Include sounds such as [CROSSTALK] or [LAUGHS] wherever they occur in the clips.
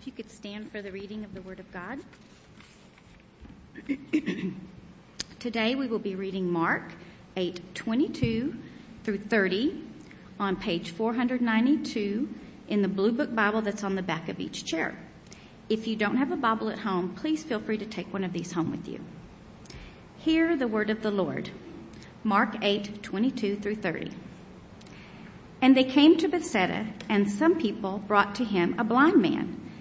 If you could stand for the reading of the Word of God. [CLEARS THROAT] Today we will be reading Mark 8:22 through 30 on page 492 in the Blue Book Bible that's on the back of each chair. If you don't have a Bible at home, please feel free to take one of these home with you. Hear the word of the Lord. Mark 8:22 through 30. And they came to Bethsaida, and some people brought to him a blind man,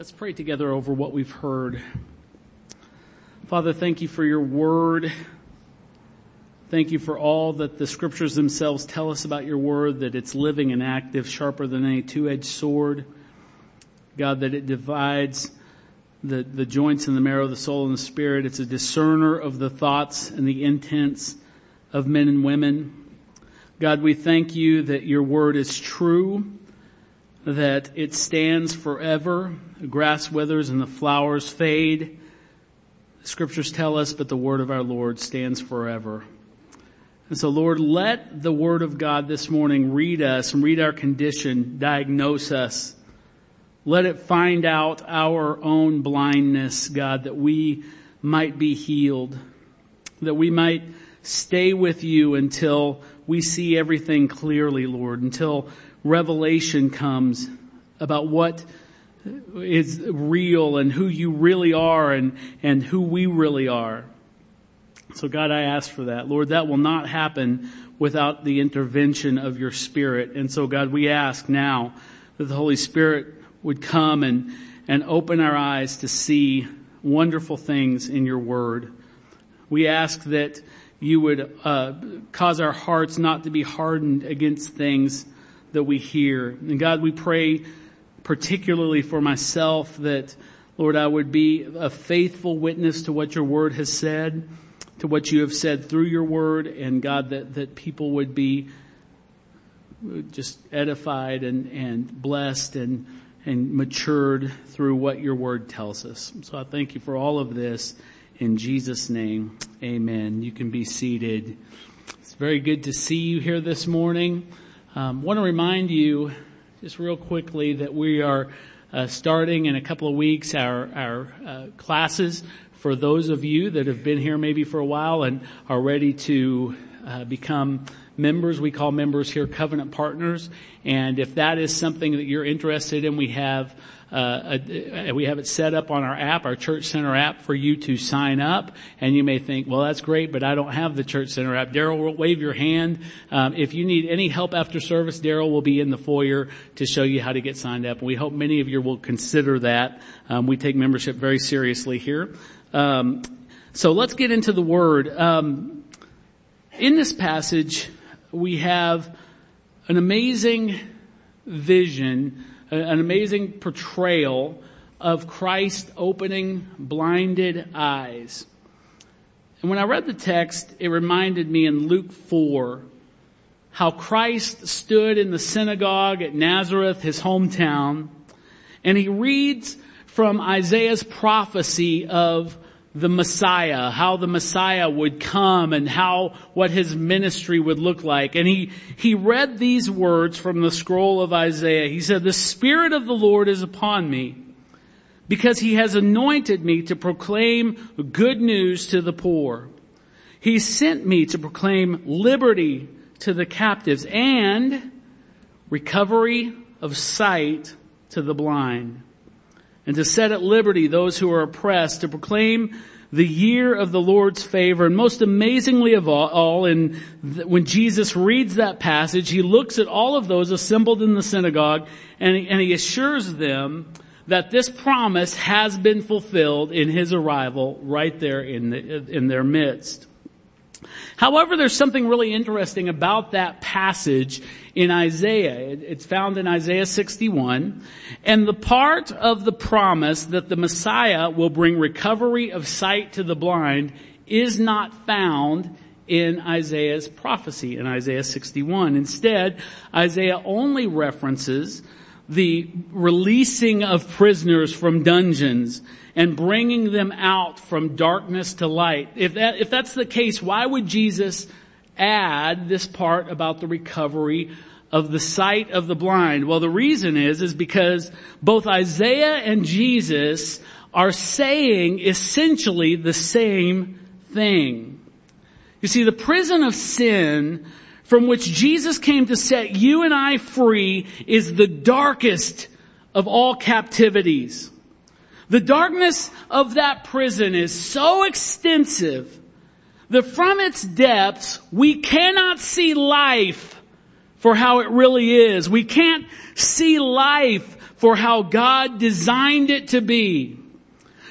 Let's pray together over what we've heard. Father, thank you for your word. Thank you for all that the scriptures themselves tell us about your word, that it's living and active, sharper than any two-edged sword. God, that it divides the, the joints and the marrow, the soul and the spirit. It's a discerner of the thoughts and the intents of men and women. God, we thank you that your word is true, that it stands forever. The grass withers and the flowers fade. The scriptures tell us, but the word of our Lord stands forever. And so Lord, let the word of God this morning read us and read our condition, diagnose us, let it find out our own blindness, God, that we might be healed, that we might stay with you until we see everything clearly, Lord, until revelation comes about what is real and who you really are and, and who we really are. So God, I ask for that. Lord, that will not happen without the intervention of your Spirit. And so God, we ask now that the Holy Spirit would come and, and open our eyes to see wonderful things in your word. We ask that you would uh, cause our hearts not to be hardened against things that we hear. And God, we pray particularly for myself that, Lord, I would be a faithful witness to what your word has said, to what you have said through your word, and God, that, that people would be just edified and, and blessed and and matured through what your word tells us. So I thank you for all of this in Jesus name. Amen. You can be seated. It's very good to see you here this morning. Um, want to remind you just real quickly that we are uh, starting in a couple of weeks our our uh, classes for those of you that have been here maybe for a while and are ready to uh, become members. We call members here covenant partners. And if that is something that you're interested in, we have uh, a, we have it set up on our app, our Church Center app for you to sign up. And you may think, well, that's great, but I don't have the Church Center app. Daryl will wave your hand. Um, if you need any help after service, Daryl will be in the foyer to show you how to get signed up. We hope many of you will consider that. Um, we take membership very seriously here. Um, so let's get into the Word. Um, in this passage, we have an amazing vision, an amazing portrayal of Christ opening blinded eyes. And when I read the text, it reminded me in Luke 4 how Christ stood in the synagogue at Nazareth, his hometown, and he reads from Isaiah's prophecy of the Messiah, how the Messiah would come and how, what his ministry would look like. And he, he read these words from the scroll of Isaiah. He said, the Spirit of the Lord is upon me because he has anointed me to proclaim good news to the poor. He sent me to proclaim liberty to the captives and recovery of sight to the blind and to set at liberty those who are oppressed, to proclaim the year of the Lord's favor. And most amazingly of all, all in th- when Jesus reads that passage, he looks at all of those assembled in the synagogue and he, and he assures them that this promise has been fulfilled in his arrival right there in, the, in their midst. However, there's something really interesting about that passage in Isaiah. It's found in Isaiah 61. And the part of the promise that the Messiah will bring recovery of sight to the blind is not found in Isaiah's prophecy in Isaiah 61. Instead, Isaiah only references the releasing of prisoners from dungeons and bringing them out from darkness to light. If that, if that's the case, why would Jesus add this part about the recovery of the sight of the blind? Well, the reason is, is because both Isaiah and Jesus are saying essentially the same thing. You see, the prison of sin from which Jesus came to set you and I free is the darkest of all captivities. The darkness of that prison is so extensive that from its depths we cannot see life for how it really is. We can't see life for how God designed it to be.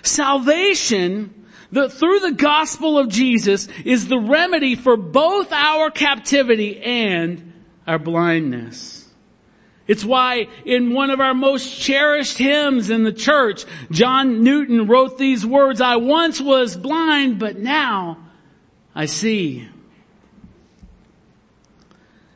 Salvation that through the gospel of Jesus is the remedy for both our captivity and our blindness. It's why in one of our most cherished hymns in the church, John Newton wrote these words, I once was blind, but now I see.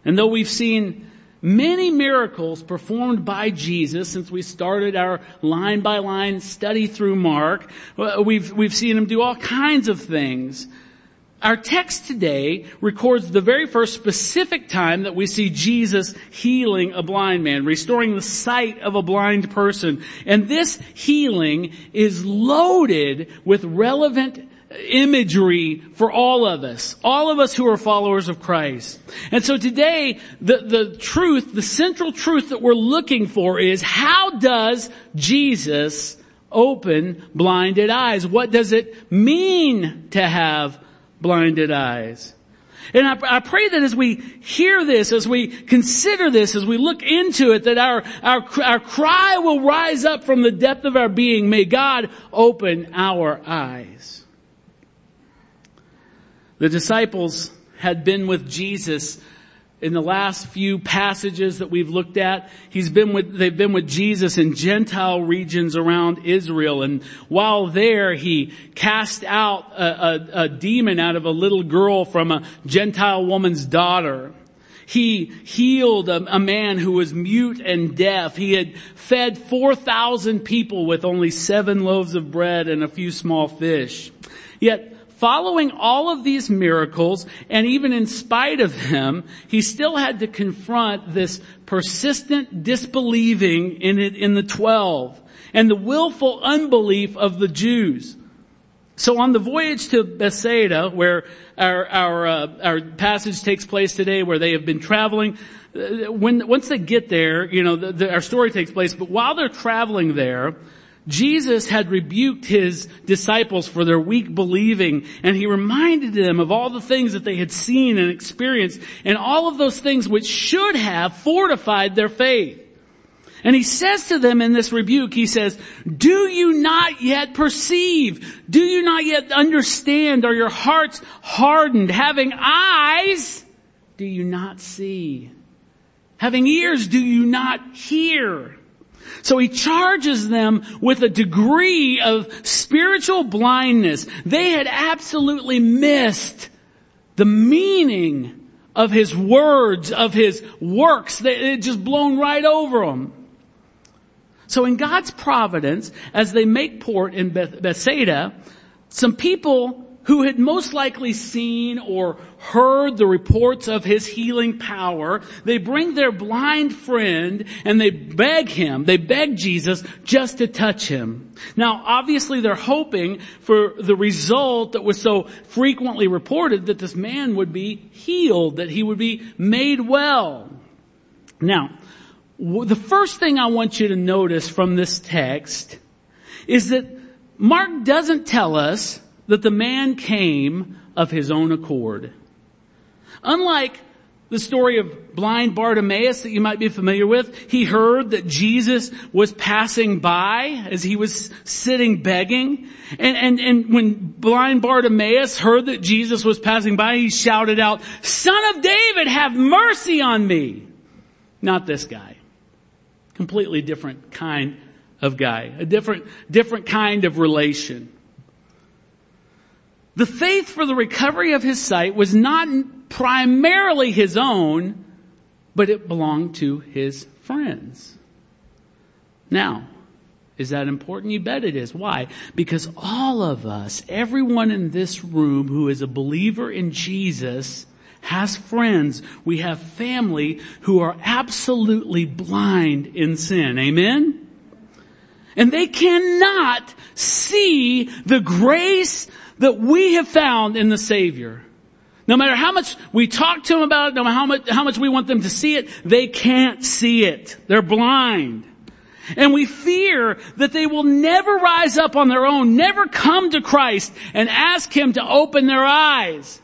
And though we've seen many miracles performed by Jesus since we started our line by line study through Mark. Uh, we've, we've seen him do all kinds of things. Our text today records the very first specific time that we see Jesus healing a blind man, restoring the sight of a blind person. And this healing is loaded with relevant imagery for all of us, all of us who are followers of Christ. And so today, the, the truth, the central truth that we're looking for is how does Jesus open blinded eyes? What does it mean to have blinded eyes? And I, I, pray that as we hear this, as we consider this, as we look into it, that our, our, our cry will rise up from the depth of our being. May God open our eyes. The disciples had been with Jesus in the last few passages that we've looked at. He's been with, they've been with Jesus in Gentile regions around Israel. And while there, he cast out a, a, a demon out of a little girl from a Gentile woman's daughter. He healed a, a, man who was mute and deaf. He had fed 4,000 people with only seven loaves of bread and a few small fish. Yet following all of these miracles, and even in spite of him, he still had to confront this persistent disbelieving in it in the twelve, and the willful unbelief of the Jews. So on the voyage to Bethsaida, where our our uh, our passage takes place today, where they have been traveling, uh, when once they get there, you know, the, the, our story takes place. But while they're traveling there, Jesus had rebuked his disciples for their weak believing and he reminded them of all the things that they had seen and experienced and all of those things which should have fortified their faith. And he says to them in this rebuke, he says, do you not yet perceive? Do you not yet understand? Are your hearts hardened? Having eyes, do you not see? Having ears, do you not hear? So he charges them with a degree of spiritual blindness. They had absolutely missed the meaning of his words, of his works. They had just blown right over them. So in God's providence, as they make port in Bethsaida, some people who had most likely seen or heard the reports of his healing power, they bring their blind friend and they beg him, they beg Jesus just to touch him. Now obviously they're hoping for the result that was so frequently reported that this man would be healed, that he would be made well. Now, the first thing I want you to notice from this text is that Mark doesn't tell us that the man came of his own accord. Unlike the story of blind Bartimaeus that you might be familiar with, he heard that Jesus was passing by as he was sitting begging. And, and, and when blind Bartimaeus heard that Jesus was passing by, he shouted out, son of David, have mercy on me. Not this guy. Completely different kind of guy. A different, different kind of relation. The faith for the recovery of his sight was not primarily his own, but it belonged to his friends. Now, is that important? You bet it is. Why? Because all of us, everyone in this room who is a believer in Jesus, has friends. We have family who are absolutely blind in sin. Amen? And they cannot see the grace that we have found in the Savior. No matter how much we talk to them about it, no matter how much, how much we want them to see it, they can't see it. They're blind. And we fear that they will never rise up on their own, never come to Christ and ask Him to open their eyes.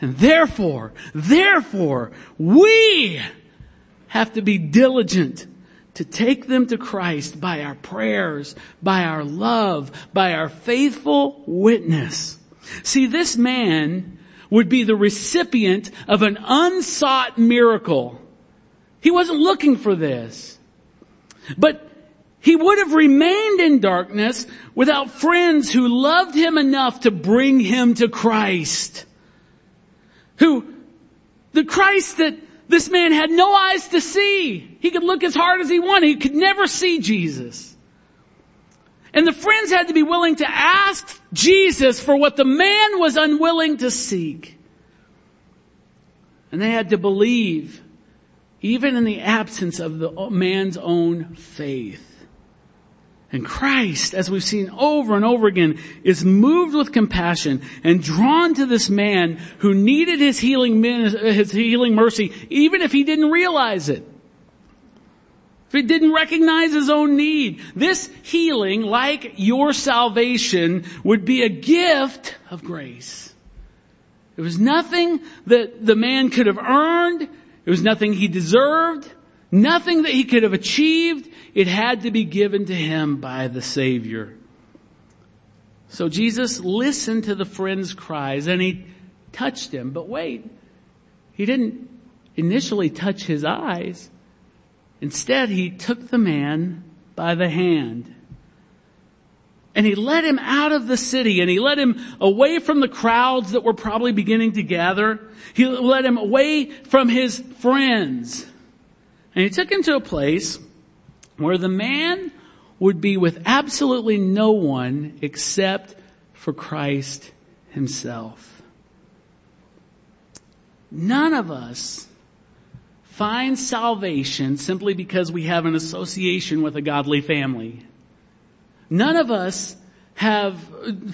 And therefore, therefore, we have to be diligent to take them to Christ by our prayers, by our love, by our faithful witness. See, this man would be the recipient of an unsought miracle. He wasn't looking for this. But he would have remained in darkness without friends who loved him enough to bring him to Christ. Who, the Christ that this man had no eyes to see. He could look as hard as he wanted. He could never see Jesus. And the friends had to be willing to ask Jesus for what the man was unwilling to seek. And they had to believe even in the absence of the man's own faith. And Christ, as we've seen over and over again, is moved with compassion and drawn to this man who needed his healing, his healing mercy, even if he didn't realize it. If he didn't recognize his own need. This healing, like your salvation, would be a gift of grace. It was nothing that the man could have earned. It was nothing he deserved. Nothing that he could have achieved. It had to be given to him by the Savior. So Jesus listened to the friend's cries and he touched him. But wait, he didn't initially touch his eyes. Instead, he took the man by the hand. And he led him out of the city and he led him away from the crowds that were probably beginning to gather. He led him away from his friends. And he took him to a place where the man would be with absolutely no one except for Christ himself. None of us find salvation simply because we have an association with a godly family. None of us have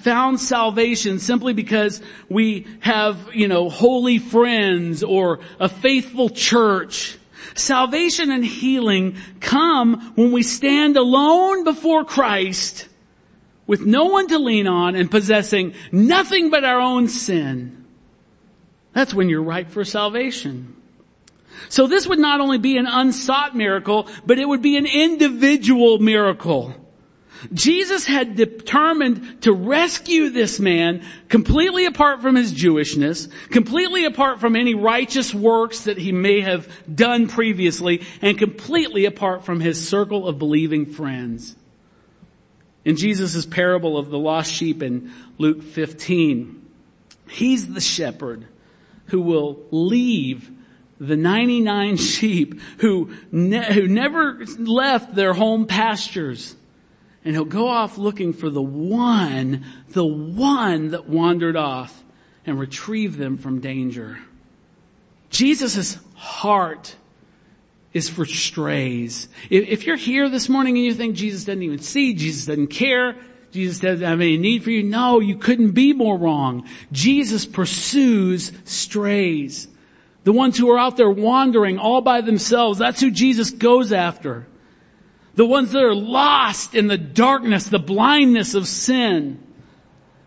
found salvation simply because we have, you know, holy friends or a faithful church. Salvation and healing come when we stand alone before Christ with no one to lean on and possessing nothing but our own sin. That's when you're ripe for salvation. So this would not only be an unsought miracle, but it would be an individual miracle. Jesus had determined to rescue this man completely apart from his Jewishness, completely apart from any righteous works that he may have done previously, and completely apart from his circle of believing friends. In Jesus' parable of the lost sheep in Luke 15, he's the shepherd who will leave the 99 [LAUGHS] sheep who, ne- who never left their home pastures and he'll go off looking for the one, the one that wandered off and retrieve them from danger. Jesus' heart is for strays. If you're here this morning and you think Jesus doesn't even see, Jesus doesn't care, Jesus doesn't have any need for you, no, you couldn't be more wrong. Jesus pursues strays. The ones who are out there wandering all by themselves, that's who Jesus goes after. The ones that are lost in the darkness, the blindness of sin.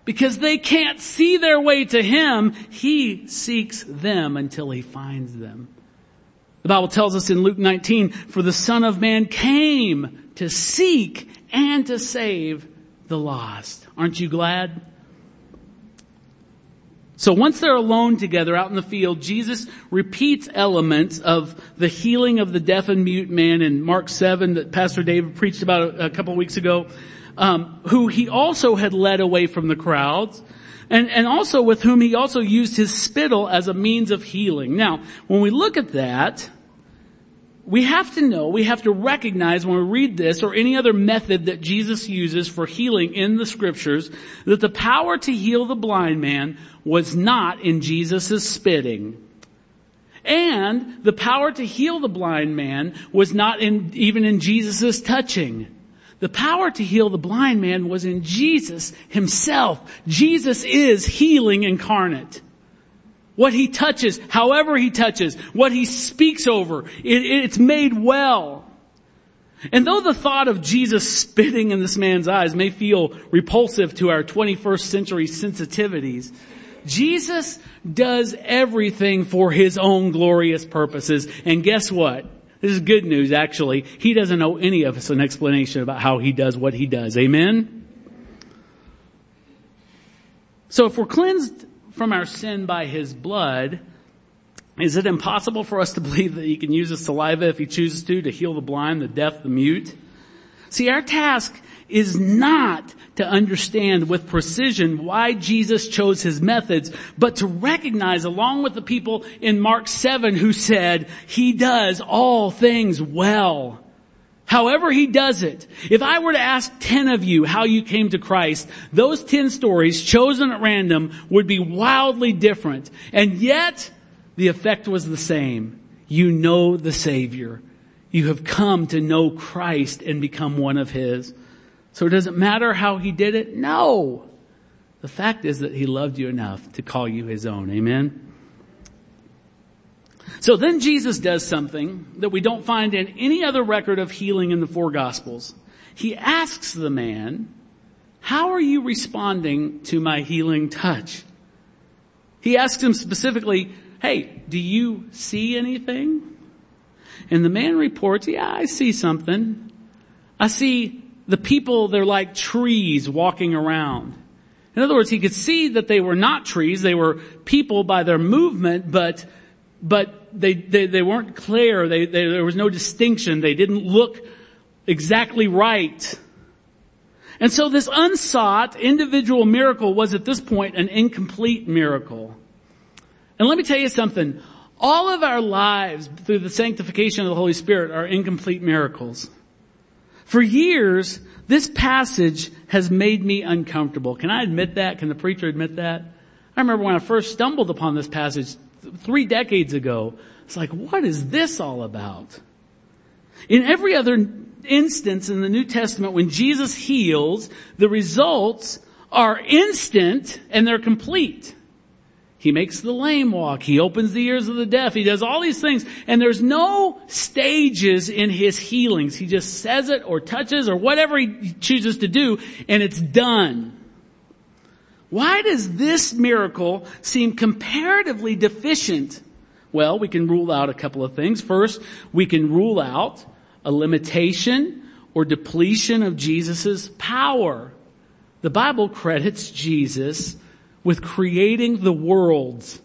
Because they can't see their way to Him, He seeks them until He finds them. The Bible tells us in Luke 19, for the Son of Man came to seek and to save the lost. Aren't you glad? So once they're alone together out in the field, Jesus repeats elements of the healing of the deaf and mute man in Mark 7 that Pastor David preached about a, a couple weeks ago, um, who he also had led away from the crowds. And, and also with whom he also used his spittle as a means of healing. Now, when we look at that, we have to know, we have to recognize when we read this or any other method that Jesus uses for healing in the scriptures that the power to heal the blind man was not in Jesus' spitting. And the power to heal the blind man was not in, even in Jesus' touching. The power to heal the blind man was in Jesus himself. Jesus is healing incarnate. What he touches, however he touches, what he speaks over, it, it's made well. And though the thought of Jesus spitting in this man's eyes may feel repulsive to our 21st century sensitivities, Jesus does everything for his own glorious purposes. And guess what? This is good news actually. He doesn't owe any of us an explanation about how he does what he does. Amen? So if we're cleansed from our sin by his blood, is it impossible for us to believe that he can use his saliva if he chooses to, to heal the blind, the deaf, the mute? See, our task is not to understand with precision why Jesus chose his methods, but to recognize along with the people in Mark 7 who said, he does all things well. However he does it. If I were to ask 10 of you how you came to Christ, those 10 stories chosen at random would be wildly different. And yet, the effect was the same. You know the Savior. You have come to know Christ and become one of His. So it does it matter how He did it? No. The fact is that He loved you enough to call you His own. Amen? So then Jesus does something that we don't find in any other record of healing in the four gospels. He asks the man, how are you responding to my healing touch? He asks him specifically, hey, do you see anything? And the man reports, yeah, I see something. I see the people, they're like trees walking around. In other words, he could see that they were not trees, they were people by their movement, but but they, they, they weren't clear. They, they, there was no distinction. They didn't look exactly right. And so this unsought individual miracle was at this point an incomplete miracle. And let me tell you something. All of our lives through the sanctification of the Holy Spirit are incomplete miracles. For years, this passage has made me uncomfortable. Can I admit that? Can the preacher admit that? I remember when I first stumbled upon this passage three decades ago. It's like, what is this all about? In every other instance in the New Testament when Jesus heals, the results are instant and they're complete. He makes the lame walk. He opens the ears of the deaf. He does all these things. And there's no stages in his healings. He just says it or touches or whatever he chooses to do and it's done. Why does this miracle seem comparatively deficient? Well, we can rule out a couple of things. First, we can rule out a limitation or depletion of Jesus' power. The Bible credits Jesus with creating the worlds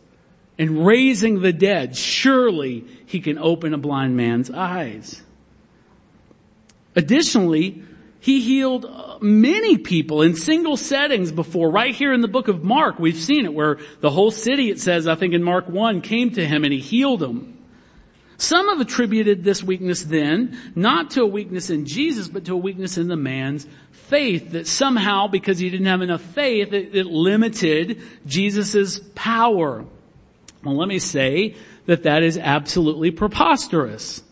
and raising the dead. Surely he can open a blind man's eyes. Additionally, he healed uh, many people in single settings before. Right here in the book of Mark, we've seen it where the whole city, it says, I think in Mark 1, came to him and he healed them. Some have attributed this weakness then, not to a weakness in Jesus, but to a weakness in the man's faith, that somehow, because he didn't have enough faith, it, it limited Jesus' power. Well, let me say that that is absolutely preposterous.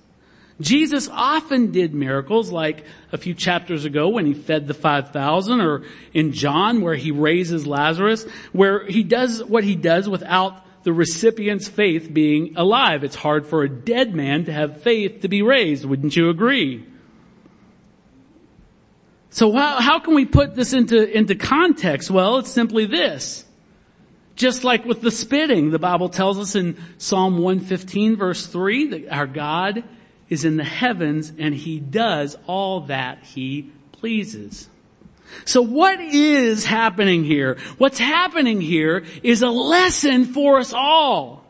Jesus often did miracles like a few chapters ago when he fed the 5,000 or in John where he raises Lazarus, where he does what he does without the recipient's faith being alive. It's hard for a dead man to have faith to be raised. Wouldn't you agree? So how, how can we put this into, into context? Well, it's simply this. Just like with the spitting, the Bible tells us in Psalm 115 verse 3 that our God is in the heavens and He does all that He pleases. So what is happening here? What's happening here is a lesson for us all.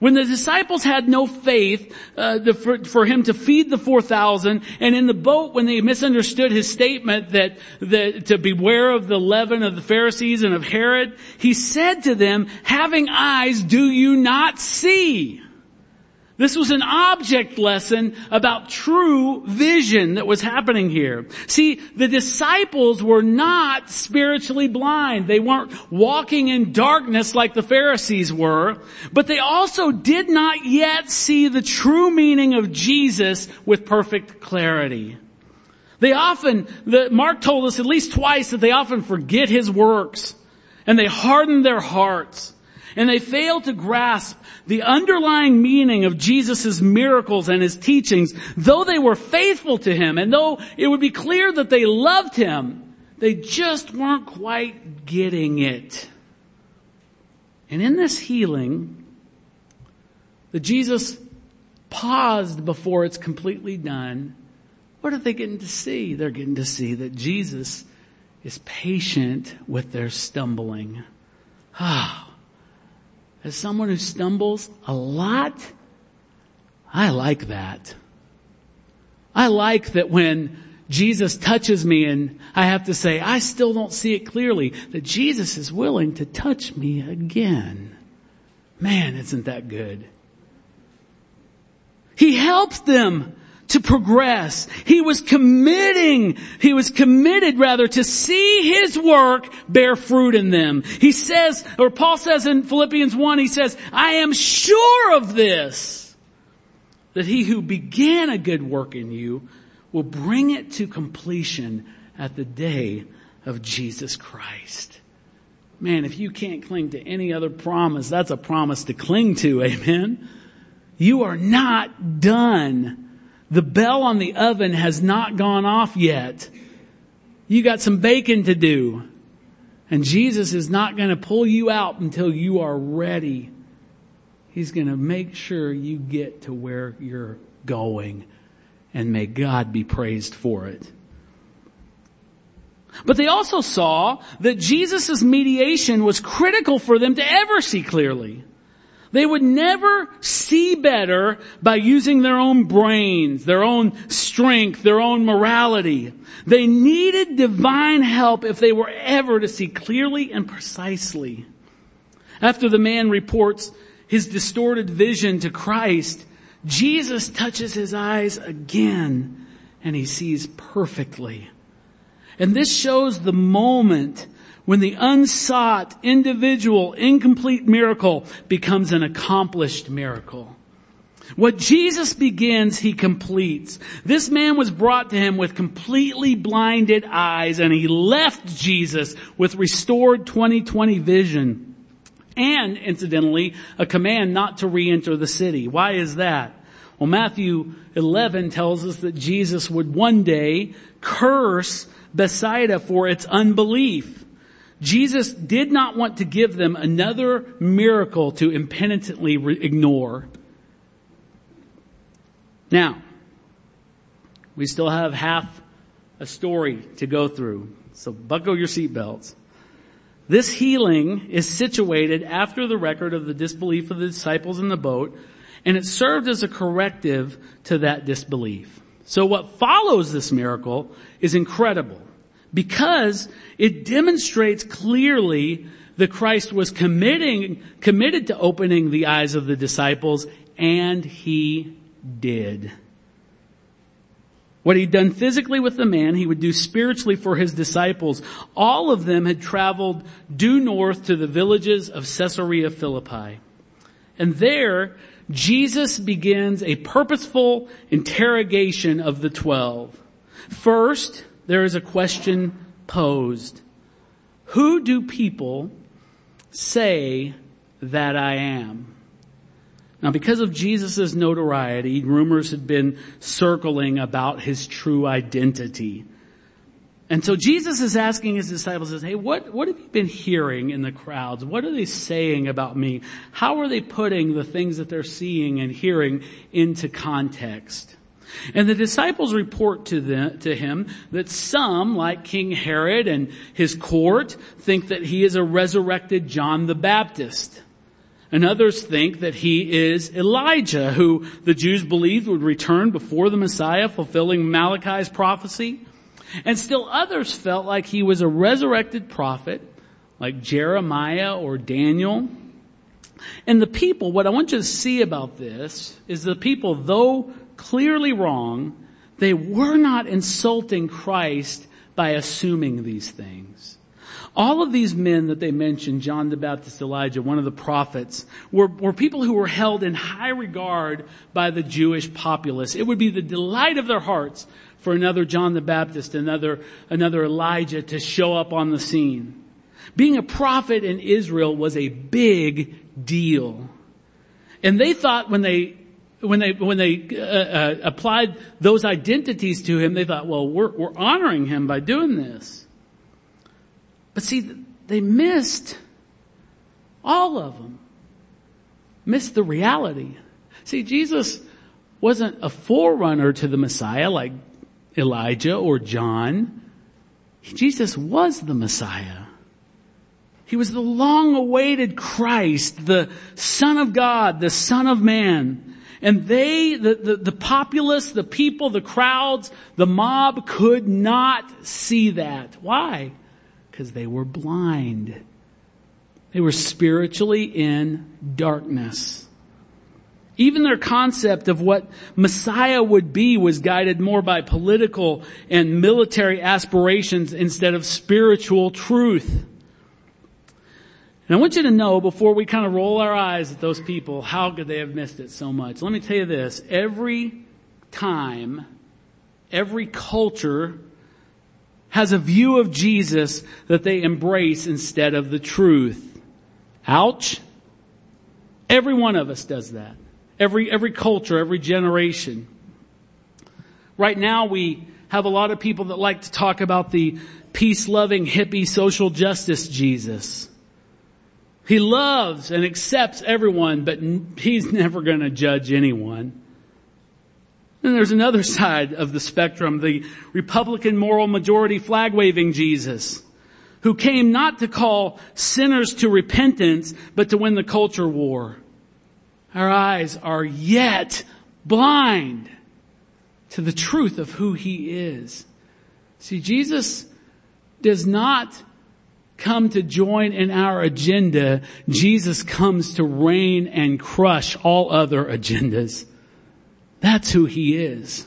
When the disciples had no faith uh, the, for, for, him to feed the 4,000, and in the boat when they misunderstood his statement that, that to beware of the leaven of the Pharisees and of Herod, he said to them, having eyes do you not see? This was an object lesson about true vision that was happening here. See, the disciples were not spiritually blind. They weren't walking in darkness like the Pharisees were, but they also did not yet see the true meaning of Jesus with perfect clarity. They often, the, Mark told us at least twice that they often forget his works and they harden their hearts and they fail to grasp the underlying meaning of Jesus' miracles and his teachings, though they were faithful to him and though it would be clear that they loved him, they just weren't quite getting it. And in this healing, that Jesus paused before it's completely done, what are they getting to see? They're getting to see that Jesus is patient with their stumbling. Ah, as someone who stumbles a lot, I like that. I like that when Jesus touches me and I have to say, I still don't see it clearly, that Jesus is willing to touch me again. Man, isn't that good? He helps them to progress. He was committing, he was committed rather to see his work bear fruit in them. He says, or Paul says in Philippians 1, he says, I am sure of this, that he who began a good work in you will bring it to completion at the day of Jesus Christ. Man, if you can't cling to any other promise, that's a promise to cling to, [LAUGHS] amen? You are not done the bell on the oven has not gone off yet. You got some bacon to do. And Jesus is not going to pull you out until you are ready. He's going to make sure you get to where you're going. And may God be praised for it. But they also saw that Jesus' mediation was critical for them to ever see clearly. They would never see better by using their own brains, their own strength, their own morality. They needed divine help if they were ever to see clearly and precisely. After the man reports his distorted vision to Christ, Jesus touches his eyes again and he sees perfectly. And this shows the moment when the unsought, individual, incomplete miracle becomes an accomplished miracle. What Jesus begins, he completes. This man was brought to him with completely blinded eyes and he left Jesus with restored 2020 vision. And, incidentally, a command not to re-enter the city. Why is that? Well, Matthew 11 tells us that Jesus would one day curse Bethsaida for its unbelief. Jesus did not want to give them another miracle to impenitently re- ignore. Now, we still have half a story to go through, so buckle your seatbelts. This healing is situated after the record of the disbelief of the disciples in the boat, and it served as a corrective to that disbelief. So what follows this miracle is incredible because it demonstrates clearly that Christ was committing, committed to opening the eyes of the disciples and he did. What he'd done physically with the man, he would do spiritually for his disciples. All of them had traveled due north to the villages of Caesarea Philippi. And there, Jesus begins a purposeful interrogation of the twelve. First, there is a question posed. Who do people say that I am? Now because of Jesus' notoriety, rumors had been circling about his true identity. And so Jesus is asking his disciples, says, hey, what, what have you been hearing in the crowds? What are they saying about me? How are they putting the things that they're seeing and hearing into context? And the disciples report to, them, to him that some, like King Herod and his court, think that he is a resurrected John the Baptist. And others think that he is Elijah, who the Jews believed would return before the Messiah, fulfilling Malachi's prophecy. And still others felt like he was a resurrected prophet, like Jeremiah or Daniel. And the people, what I want you to see about this is the people, though clearly wrong, they were not insulting Christ by assuming these things. All of these men that they mentioned, John the Baptist, Elijah, one of the prophets, were, were people who were held in high regard by the Jewish populace. It would be the delight of their hearts for another John the Baptist, another, another Elijah to show up on the scene. Being a prophet in Israel was a big deal. And they thought when they when they when they uh, uh, applied those identities to him, they thought, well, we're we're honoring him by doing this. But see, they missed all of them. Missed the reality. See, Jesus wasn't a forerunner to the Messiah like Elijah or John. Jesus was the Messiah. He was the long awaited Christ, the Son of God, the Son of Man. And they, the, the, the populace, the people, the crowds, the mob could not see that. Why? Because they were blind. They were spiritually in darkness. Even their concept of what Messiah would be was guided more by political and military aspirations instead of spiritual truth. And I want you to know before we kind of roll our eyes at those people, how could they have missed it so much? Let me tell you this, every time, every culture has a view of Jesus that they embrace instead of the truth. Ouch. Every one of us does that. Every, every culture, every generation. Right now we have a lot of people that like to talk about the peace-loving, hippie, social justice Jesus. He loves and accepts everyone, but he's never gonna judge anyone. Then there's another [LAUGHS] side of the spectrum, the Republican moral majority flag waving Jesus, who came not to call sinners to repentance, but to win the culture war. Our eyes are yet blind to the truth of who he is. See, Jesus does not come to join in our agenda. Jesus comes to reign and crush all other agendas. That's who he is.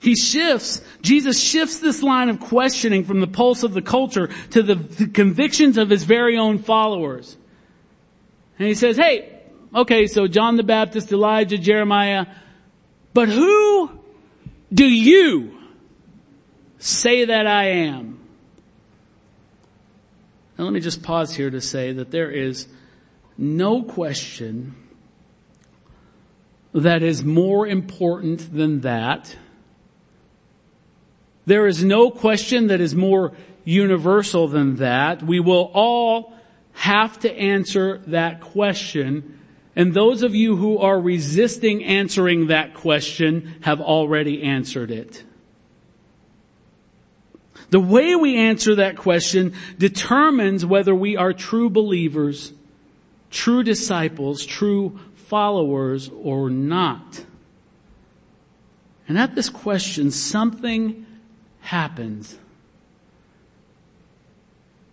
He shifts, Jesus shifts this line of questioning from the pulse of the culture to the, the convictions of his very own followers. And he says, hey, okay, so John the Baptist, Elijah, Jeremiah, but who do you say that I am? Now let me just pause here to say that there is no question that is more important than that. There is no question that is more universal than that. We will all have to answer that question. And those of you who are resisting answering that question have already answered it. The way we answer that question determines whether we are true believers, true disciples, true followers or not? And at this question, something happens.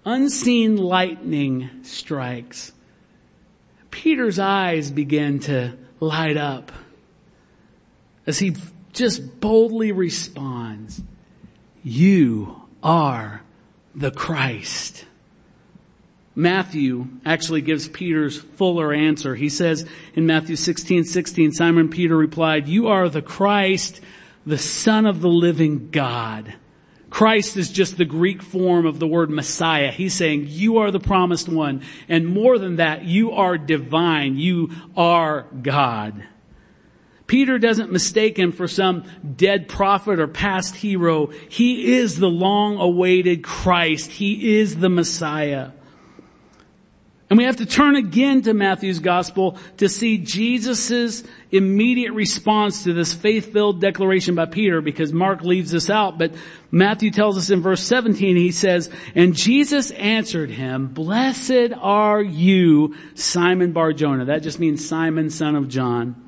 Unseen lightning strikes. Peter's eyes begin to light up as he just boldly responds, you are the Christ. Matthew actually gives Peter's fuller answer. He says in Matthew 16, 16, Simon Peter replied, you are the Christ, the son of the living God. Christ is just the Greek form of the word Messiah. He's saying, you are the promised one. And more than that, you are divine. You are God. Peter doesn't mistake him for some dead prophet or past hero. He is the long awaited Christ. He is the Messiah. And we have to turn again to Matthew's gospel to see Jesus' immediate response to this faith-filled declaration by Peter because Mark leaves this out, but Matthew tells us in verse 17, he says, and Jesus answered him, blessed are you, Simon Bar-Jonah. That just means Simon, son of John.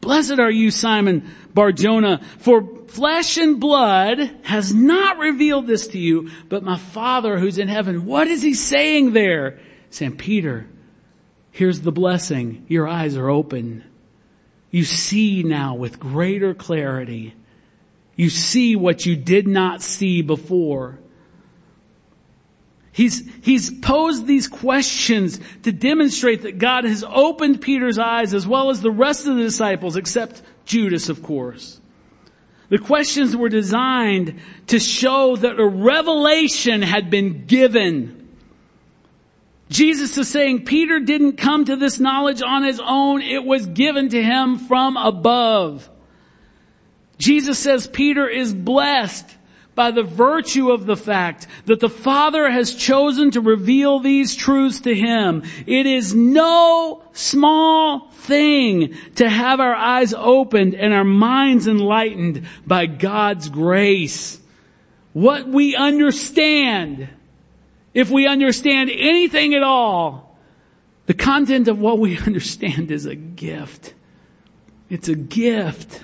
Blessed are you, Simon Barjona, for flesh and blood has not revealed this to you, but my Father who's in heaven. What is he saying there? St. Peter, here's the blessing. Your eyes are open. You see now with greater clarity. You see what you did not see before. He's, he's posed these questions to demonstrate that God has opened Peter's eyes as well as the rest of the disciples, except Judas, of course. The questions were designed to show that a revelation had been given. Jesus is saying Peter didn't come to this knowledge on his own. It was given to him from above. Jesus says Peter is blessed by the virtue of the fact that the Father has chosen to reveal these truths to him. It is no small thing to have our eyes opened and our minds enlightened by God's grace. What we understand, if we understand anything at all, the content of what we [LAUGHS] understand is a gift. It's a gift.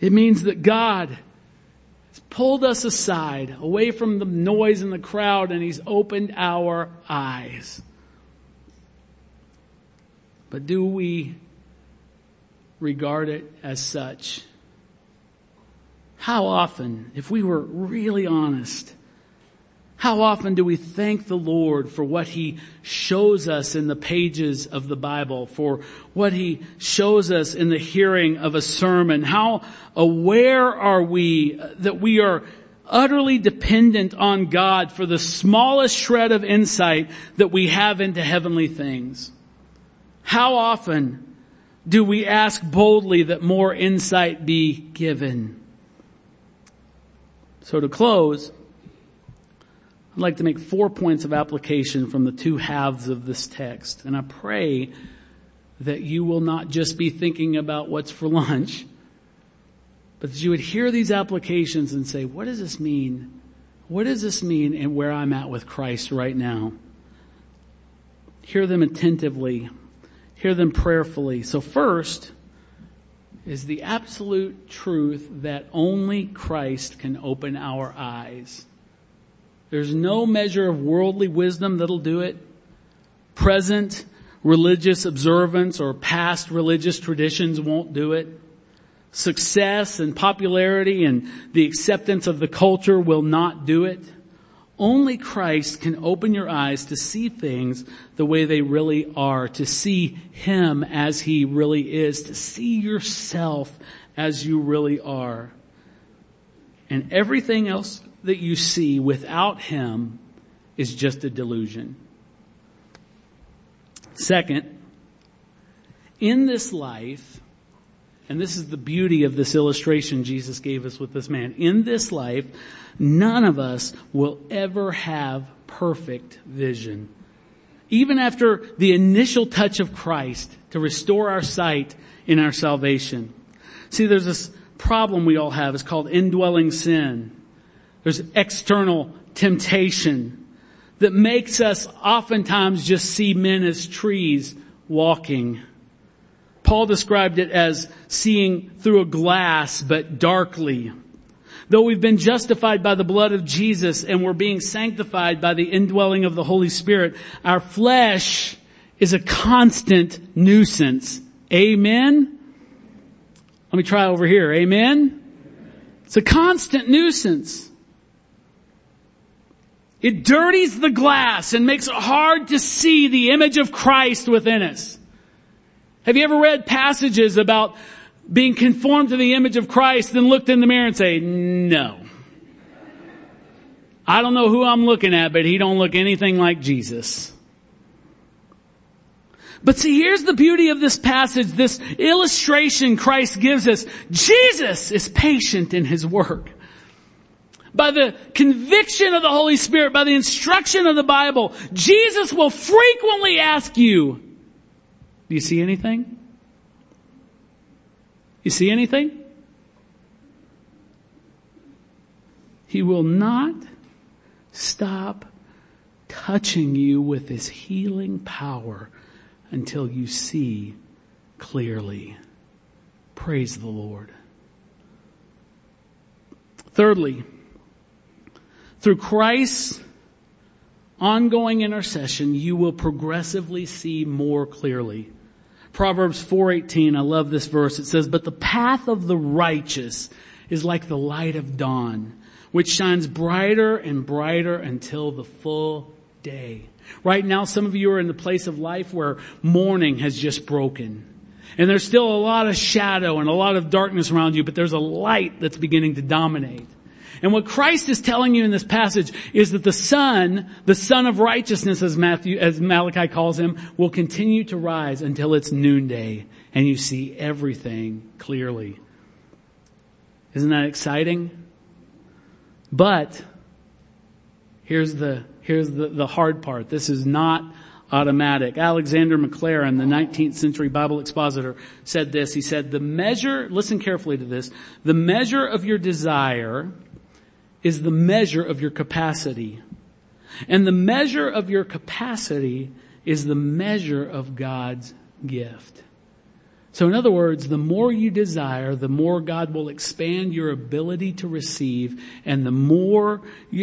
It means that God pulled us aside, away from the noise and the crowd, and He's opened our eyes. But do we regard it as such? How often, if we were really honest, how often do we thank the Lord for what He shows us in the pages of the Bible, for what He shows us in the hearing of a sermon? How aware are we that we are utterly dependent on God for the smallest shred of insight that we have into heavenly things? How often do we ask boldly that more insight be given? So to close, I'd like to make four points of application from the two halves of this text. And I pray that you will not just be thinking about what's for lunch, but that you would hear these applications and say, what does this mean? What does this mean and where I'm at with Christ right now? Hear them attentively. Hear them prayerfully. So first is the absolute truth that only Christ can open our eyes. There's no measure of worldly wisdom that'll do it. Present religious observance or past religious traditions won't do it. Success and popularity and the acceptance of the culture will not do it. Only Christ can open your eyes to see things the way they really are, to see Him as He really is, to see yourself as you really are. And everything else that you see without Him is just a delusion. Second, in this life, and this is the beauty of this illustration Jesus gave us with this man. In this life, none of us will ever have perfect vision. Even after the initial touch of Christ to restore our sight in our salvation. See, there's this problem we all have. It's called indwelling sin. There's external temptation that makes us oftentimes just see men as trees walking. Paul described it as seeing through a glass, but darkly. Though we've been justified by the blood of Jesus and we're being sanctified by the indwelling of the Holy Spirit, our flesh is a constant nuisance. Amen? Let me try over here. Amen? It's a constant nuisance. It dirties the glass and makes it hard to see the image of Christ within us. Have you ever read passages about being conformed to the image of Christ and looked in the mirror and say, no. I don't know who I'm looking at, but he don't look anything like Jesus. But see, here's the beauty of this passage, this illustration Christ gives us. Jesus is patient in his work. By the conviction of the Holy Spirit, by the instruction of the Bible, Jesus will frequently ask you, do you see anything? You see anything? He will not stop touching you with his healing power until you see clearly. Praise the Lord. Thirdly, through Christ's ongoing intercession, you will progressively see more clearly. Proverbs 4:18, I love this verse. It says, "But the path of the righteous is like the light of dawn, which shines brighter and brighter until the full day." Right now, some of you are in the place of life where morning has just broken. And there's still a lot of shadow and a lot of darkness around you, but there's a light that's beginning to dominate. And what Christ is telling you in this passage is that the sun, the sun of righteousness as Matthew, as Malachi calls him, will continue to rise until it's noonday and you see everything clearly. Isn't that exciting? But here's the, here's the, the hard part. This is not automatic. Alexander Maclaren, the 19th century Bible expositor, said this. He said, the measure, listen carefully to this, the measure of your desire is the measure of your capacity. And the measure of your capacity is the measure of God's gift. So in other words, the more you desire, the more God will expand your ability to receive, and the more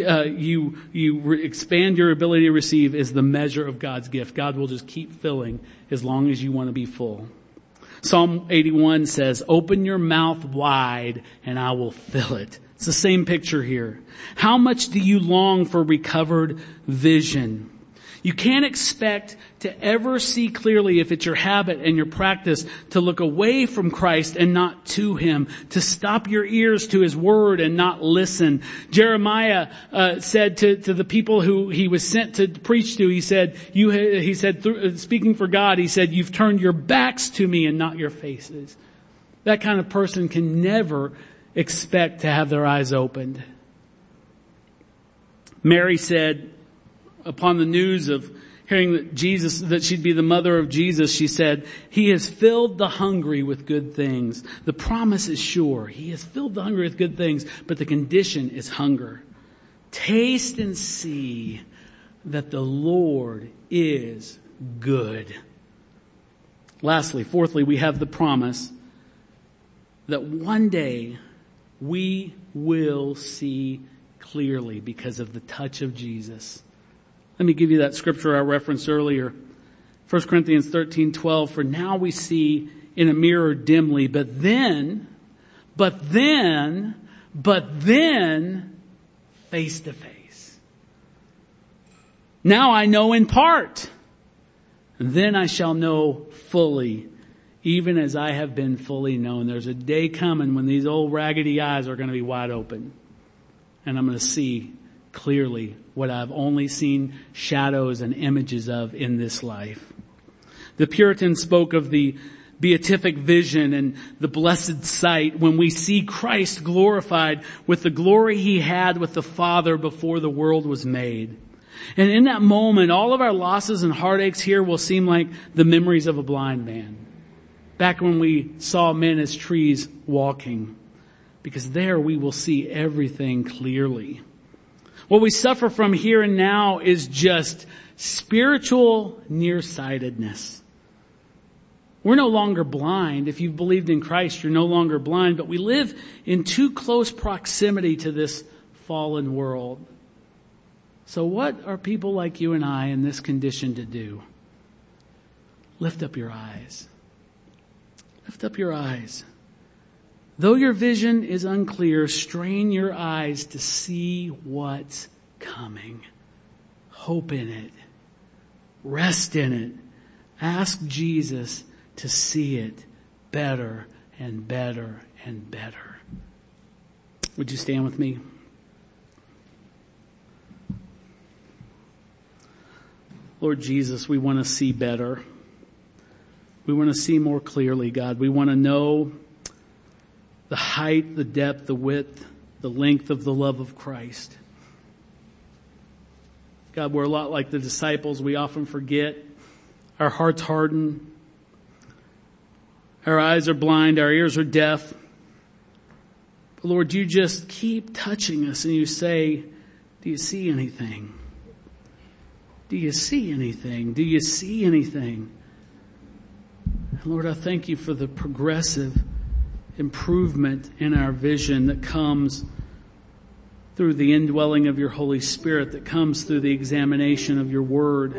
uh, you you re- expand your ability to receive is the measure of God's gift. God will just keep filling as long as you want to be full. Psalm 81 says, "Open your mouth wide, and I will fill it." It's the same picture here. How much do you long for recovered vision? You can't expect to ever see clearly if it's your habit and your practice to look away from Christ and not to Him, to stop your ears to His Word and not listen. Jeremiah uh, said to, to the people who he was sent to preach to, he said, you, he said, uh, speaking for God, he said, you've turned your backs to me and not your faces. That kind of person can never expect to have their eyes opened. Mary said, upon the news of hearing that Jesus, that she'd be the mother of Jesus, she said, He has filled the hungry with good things. The promise is sure. He has filled the hungry with good things, but the condition is hunger. Taste and see that the Lord is good. Lastly, fourthly, we have the promise that one day we will see clearly because of the touch of Jesus. Let me give you that scripture I referenced earlier. 1 Corinthians 13, 12, for now we see in a mirror dimly, but then, but then, but then, face to face. Now I know in part, then I shall know fully, even as I have been fully known. There's a day coming when these old raggedy eyes are going to be wide open. And I'm going to see clearly what I've only seen shadows and images of in this life. The Puritans spoke of the beatific vision and the blessed sight when we see Christ glorified with the glory he had with the Father before the world was made. And in that moment, all of our losses and heartaches here will seem like the memories of a blind man back when we saw men as trees walking, because there we will see everything clearly. What we suffer from here and now is just spiritual nearsightedness. We're no longer blind. If you've believed in Christ, you're no longer blind, but we live in too close proximity to this fallen world. So what are people like you and I in this condition to do? lift up your eyes. Lift up your eyes. Though your vision is unclear, strain your eyes to see what's coming. Hope in it. Rest in it. Ask Jesus to see it better and better and better. Would you stand with me? Lord Jesus, we want to see better. We want to see more clearly, God. We want to know the height, the depth, the width, the length of the love of Christ. God, we're a lot like the disciples. We often forget. Our hearts harden. Our eyes are blind. Our ears are deaf. But Lord, you just keep touching us and you say, do you see anything? Do you see anything? Do you see anything? Lord, I thank you for the progressive improvement in our vision that comes through the indwelling of your Holy Spirit, that comes through the examination of your word.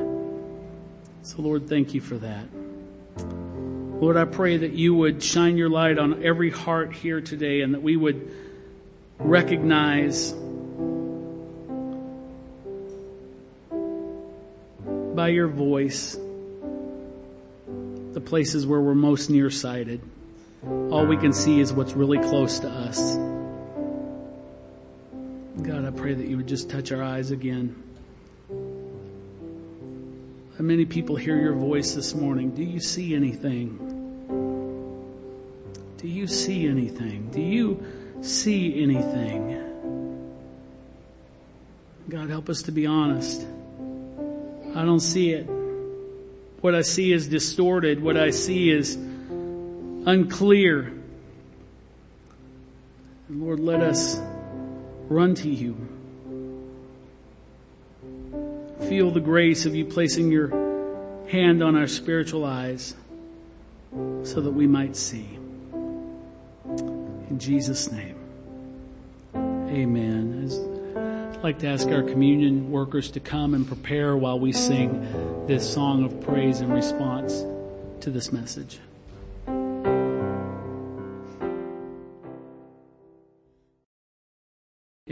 So Lord, thank you for that. Lord, I pray that you would shine your light on every heart here today and that we would recognize by your voice the places where we're most nearsighted. All we can see is what's really close to us. God, I pray that you would just touch our eyes again. How many people hear your voice this morning? Do you see anything? Do you see anything? Do you see anything? God, help us to be honest. I don't see it. What I see is distorted. What I see is unclear. Lord, let us run to you. Feel the grace of you placing your hand on our spiritual eyes so that we might see. In Jesus' name, amen. As I'd like to ask our communion workers to come and prepare while we sing this song of praise in response to this message.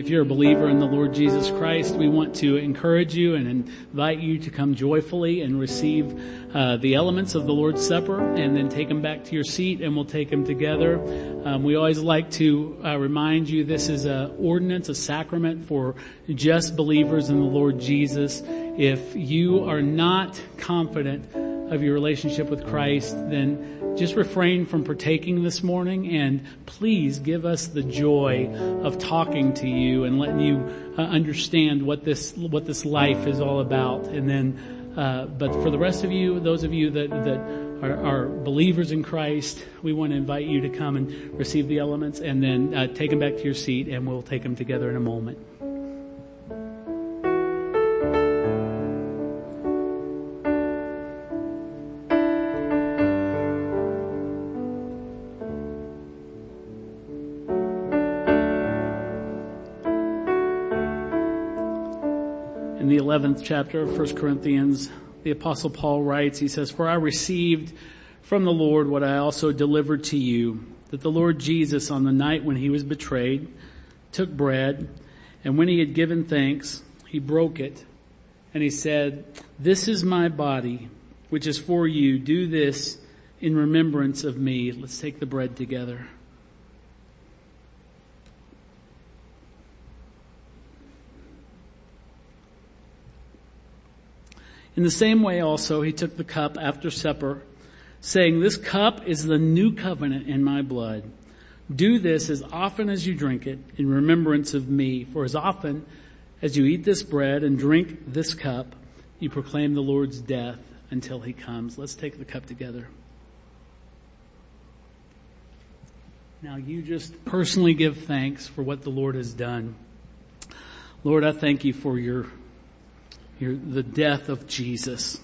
If you're a believer in the Lord Jesus Christ, we want to encourage you and invite you to come joyfully and receive uh, the elements of the Lord's Supper and then take them back to your seat and we'll take them together. Um, we always like to uh, remind you this is an ordinance, a sacrament for just believers in the Lord Jesus. If you are not confident of your relationship with Christ, then just refrain from partaking this morning and please give us the joy of talking to you and letting you uh, understand what this, what this life is all about. And then, uh, but for the rest of you, those of you that, that are, are, believers in Christ, we want to invite you to come and receive the elements and then uh, take them back to your seat and we'll take them together in a moment. 11th chapter of 1 Corinthians, the apostle Paul writes, he says, For I received from the Lord what I also delivered to you, that the Lord Jesus on the night when he was betrayed took bread, and when he had given thanks, he broke it, and he said, This is my body, which is for you. Do this in remembrance of me. Let's take the bread together. In the same way also, he took the cup after supper, saying, this cup is the new covenant in my blood. Do this as often as you drink it in remembrance of me. For as often as you eat this bread and drink this cup, you proclaim the Lord's death until he comes. Let's take the cup together. Now you just personally give thanks for what the Lord has done. Lord, I thank you for your your, the death of Jesus.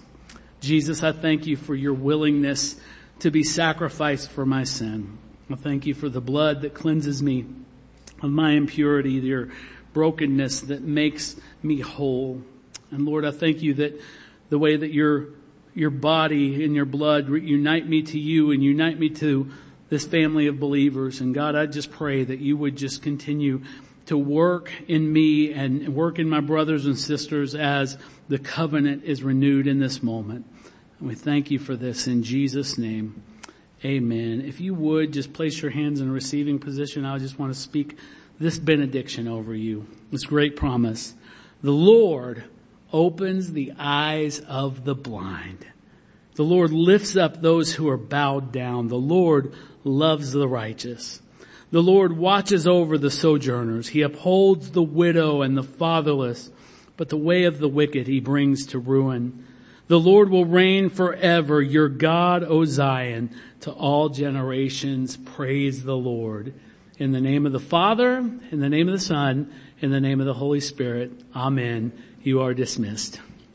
Jesus, I thank you for your willingness to be sacrificed for my sin. I thank you for the blood that cleanses me of my impurity, your brokenness that makes me whole. And Lord, I thank you that the way that your your body and your blood, unite me to you and unite me to this family of believers. And God, I just pray that you would just continue to work in me and work in my brothers and sisters as the covenant is renewed in this moment. And we thank you for this in Jesus name. Amen. If you would just place your hands in a receiving position, I just want to speak this benediction over you. This great promise. The Lord opens the eyes of the blind. The Lord lifts up those who are bowed down. The Lord loves the righteous. The Lord watches over the sojourners. He upholds the widow and the fatherless, but the way of the wicked he brings to ruin. The Lord will reign forever, your God, O Zion, to all generations. Praise the Lord. In the name of the Father, in the name of the Son, in the name of the Holy Spirit. Amen. You are dismissed.